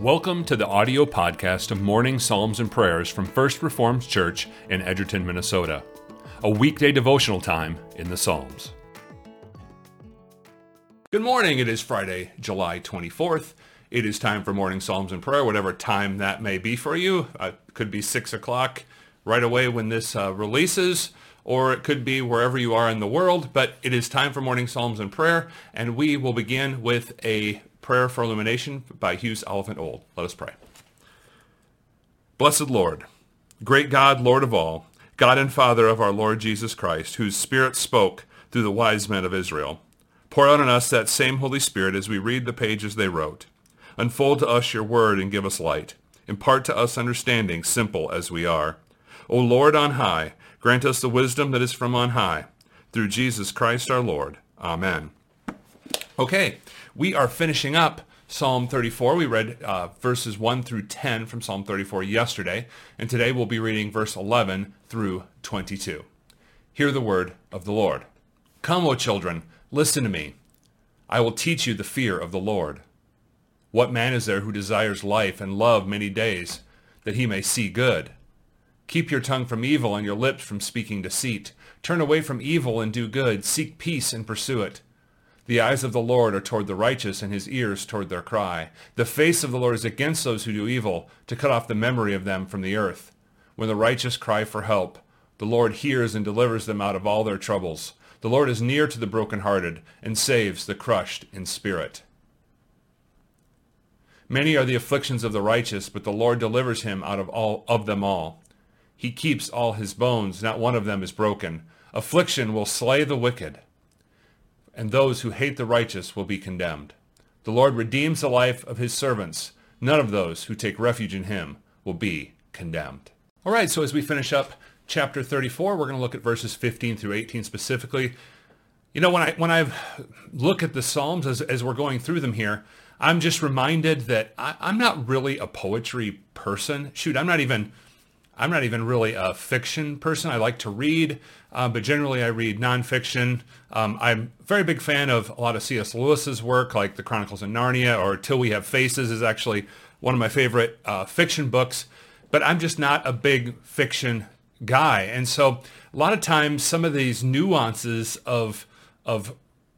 Welcome to the audio podcast of Morning Psalms and Prayers from First Reformed Church in Edgerton, Minnesota, a weekday devotional time in the Psalms. Good morning. It is Friday, July 24th. It is time for Morning Psalms and Prayer, whatever time that may be for you. Uh, it could be 6 o'clock right away when this uh, releases, or it could be wherever you are in the world, but it is time for Morning Psalms and Prayer, and we will begin with a Prayer for Illumination by Hughes Oliphant Old. Let us pray. Blessed Lord, great God, Lord of all, God and Father of our Lord Jesus Christ, whose Spirit spoke through the wise men of Israel, pour out on us that same Holy Spirit as we read the pages they wrote. Unfold to us your word and give us light. Impart to us understanding, simple as we are. O Lord on high, grant us the wisdom that is from on high. Through Jesus Christ our Lord. Amen. Okay, we are finishing up Psalm 34. We read uh, verses 1 through 10 from Psalm 34 yesterday, and today we'll be reading verse 11 through 22. Hear the word of the Lord. Come, O children, listen to me. I will teach you the fear of the Lord. What man is there who desires life and love many days, that he may see good? Keep your tongue from evil and your lips from speaking deceit. Turn away from evil and do good. Seek peace and pursue it. The eyes of the Lord are toward the righteous, and his ears toward their cry. The face of the Lord is against those who do evil, to cut off the memory of them from the earth. When the righteous cry for help, the Lord hears and delivers them out of all their troubles. The Lord is near to the brokenhearted, and saves the crushed in spirit. Many are the afflictions of the righteous, but the Lord delivers him out of all of them all. He keeps all his bones, not one of them is broken. Affliction will slay the wicked and those who hate the righteous will be condemned. The Lord redeems the life of his servants. None of those who take refuge in him will be condemned. All right, so as we finish up chapter 34, we're going to look at verses 15 through 18 specifically. You know, when I when I look at the Psalms as, as we're going through them here, I'm just reminded that I, I'm not really a poetry person. Shoot, I'm not even I'm not even really a fiction person. I like to read, uh, but generally I read nonfiction. Um, I'm a very big fan of a lot of C.S. Lewis's work, like The Chronicles of Narnia or Till We Have Faces is actually one of my favorite uh, fiction books. But I'm just not a big fiction guy. And so a lot of times some of these nuances of, of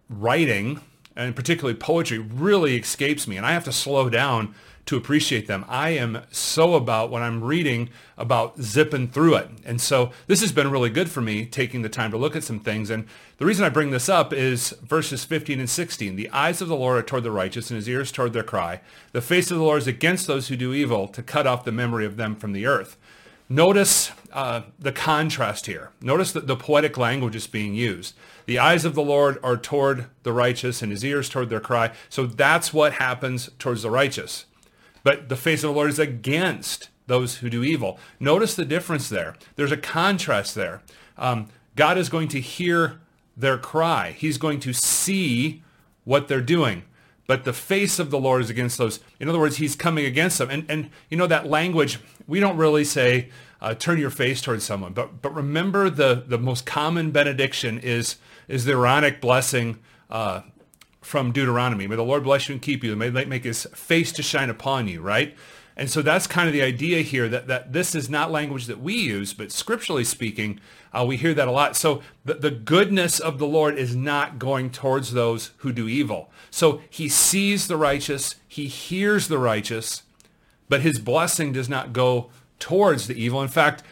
writing, and particularly poetry, really escapes me. And I have to slow down to appreciate them. I am so about when I'm reading about zipping through it. And so this has been really good for me taking the time to look at some things. And the reason I bring this up is verses 15 and 16. The eyes of the Lord are toward the righteous and his ears toward their cry. The face of the Lord is against those who do evil to cut off the memory of them from the earth. Notice uh, the contrast here. Notice that the poetic language is being used. The eyes of the Lord are toward the righteous and his ears toward their cry. So that's what happens towards the righteous. But the face of the Lord is against those who do evil. Notice the difference there. There's a contrast there. Um, God is going to hear their cry. He's going to see what they're doing. But the face of the Lord is against those. In other words, he's coming against them. And, and you know, that language, we don't really say, uh, turn your face towards someone. But, but remember the, the most common benediction is, is the Aaronic blessing uh, from Deuteronomy. May the Lord bless you and keep you. May they make his face to shine upon you, right? And so that's kind of the idea here that, that this is not language that we use, but scripturally speaking, uh, we hear that a lot. So the, the goodness of the Lord is not going towards those who do evil. So he sees the righteous, he hears the righteous, but his blessing does not go towards the evil. In fact,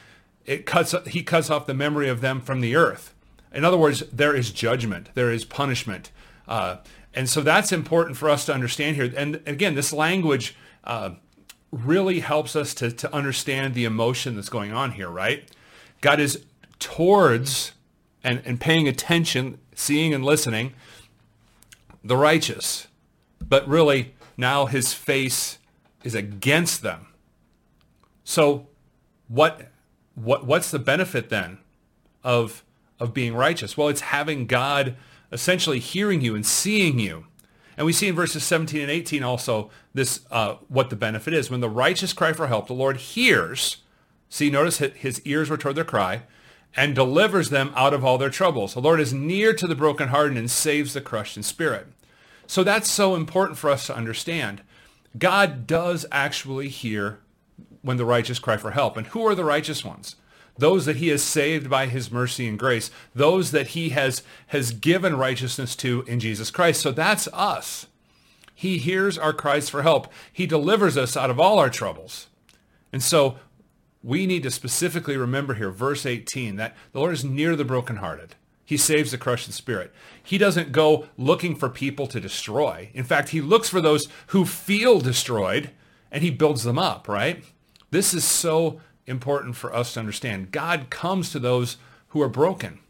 it cuts, he cuts off the memory of them from the earth. In other words, there is judgment, there is punishment. Uh, and so that's important for us to understand here. And again, this language uh, really helps us to, to understand the emotion that's going on here, right? God is towards and, and paying attention, seeing and listening, the righteous. But really, now his face is against them. So what, what, what's the benefit then of, of being righteous? Well, it's having God essentially hearing you and seeing you. And we see in verses 17 and 18 also this uh, what the benefit is. When the righteous cry for help, the Lord hears. See, notice his ears were toward their cry and delivers them out of all their troubles. The Lord is near to the brokenhearted and saves the crushed in spirit. So that's so important for us to understand. God does actually hear when the righteous cry for help. And who are the righteous ones? Those that he has saved by his mercy and grace, those that he has, has given righteousness to in Jesus Christ. So that's us. He hears our cries for help. He delivers us out of all our troubles. And so we need to specifically remember here, verse 18, that the Lord is near the brokenhearted. He saves the crushed in spirit. He doesn't go looking for people to destroy. In fact, he looks for those who feel destroyed and he builds them up, right? This is so important for us to understand. God comes to those who are broken.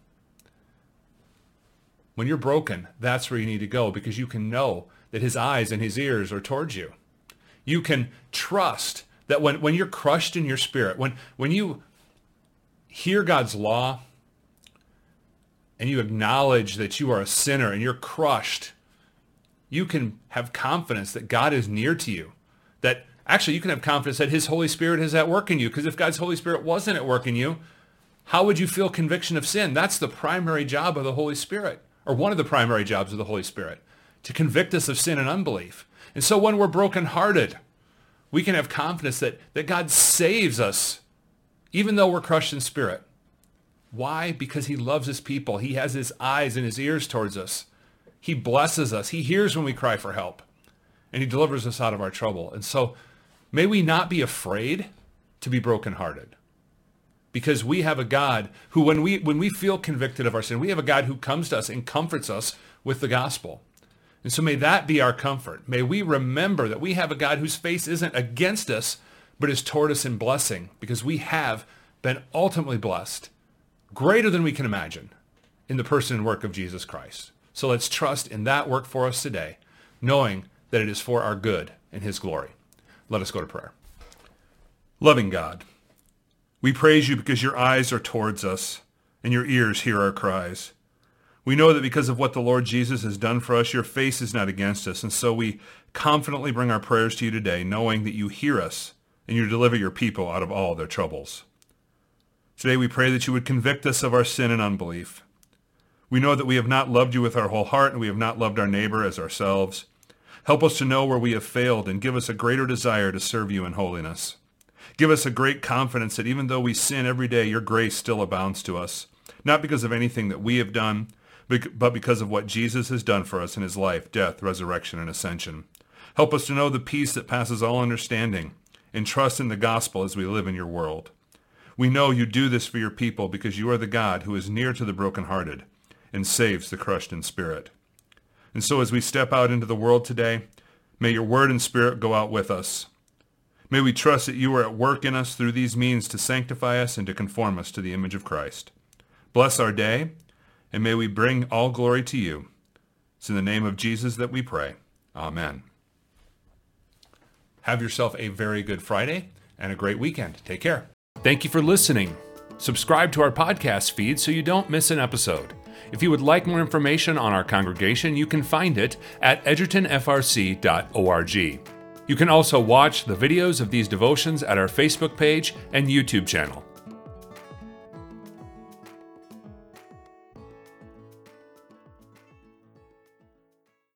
When you're broken, that's where you need to go because you can know that his eyes and his ears are towards you. You can trust that when, when you're crushed in your spirit, when, when you hear God's law and you acknowledge that you are a sinner and you're crushed, you can have confidence that God is near to you. That actually you can have confidence that his Holy Spirit is at work in you. Because if God's Holy Spirit wasn't at work in you, how would you feel conviction of sin? That's the primary job of the Holy Spirit, or one of the primary jobs of the Holy Spirit, to convict us of sin and unbelief. And so when we're brokenhearted, we can have confidence that, that God saves us, even though we're crushed in spirit. Why? Because he loves his people. He has his eyes and his ears towards us. He blesses us. He hears when we cry for help. And he delivers us out of our trouble. And so may we not be afraid to be brokenhearted. Because we have a God who, when we, when we feel convicted of our sin, we have a God who comes to us and comforts us with the gospel. And so may that be our comfort. May we remember that we have a God whose face isn't against us, but is toward us in blessing, because we have been ultimately blessed greater than we can imagine in the person and work of Jesus Christ. So let's trust in that work for us today, knowing that it is for our good and his glory. Let us go to prayer. Loving God, we praise you because your eyes are towards us and your ears hear our cries. We know that because of what the Lord Jesus has done for us, your face is not against us. And so we confidently bring our prayers to you today, knowing that you hear us and you deliver your people out of all their troubles. Today we pray that you would convict us of our sin and unbelief. We know that we have not loved you with our whole heart and we have not loved our neighbor as ourselves. Help us to know where we have failed and give us a greater desire to serve you in holiness. Give us a great confidence that even though we sin every day, your grace still abounds to us, not because of anything that we have done, but because of what Jesus has done for us in his life, death, resurrection, and ascension. Help us to know the peace that passes all understanding and trust in the gospel as we live in your world. We know you do this for your people because you are the God who is near to the brokenhearted and saves the crushed in spirit. And so as we step out into the world today, may your word and spirit go out with us. May we trust that you are at work in us through these means to sanctify us and to conform us to the image of Christ. Bless our day, and may we bring all glory to you. It's in the name of Jesus that we pray. Amen. Have yourself a very good Friday and a great weekend. Take care. Thank you for listening. Subscribe to our podcast feed so you don't miss an episode. If you would like more information on our congregation, you can find it at edgertonfrc.org. You can also watch the videos of these devotions at our Facebook page and YouTube channel.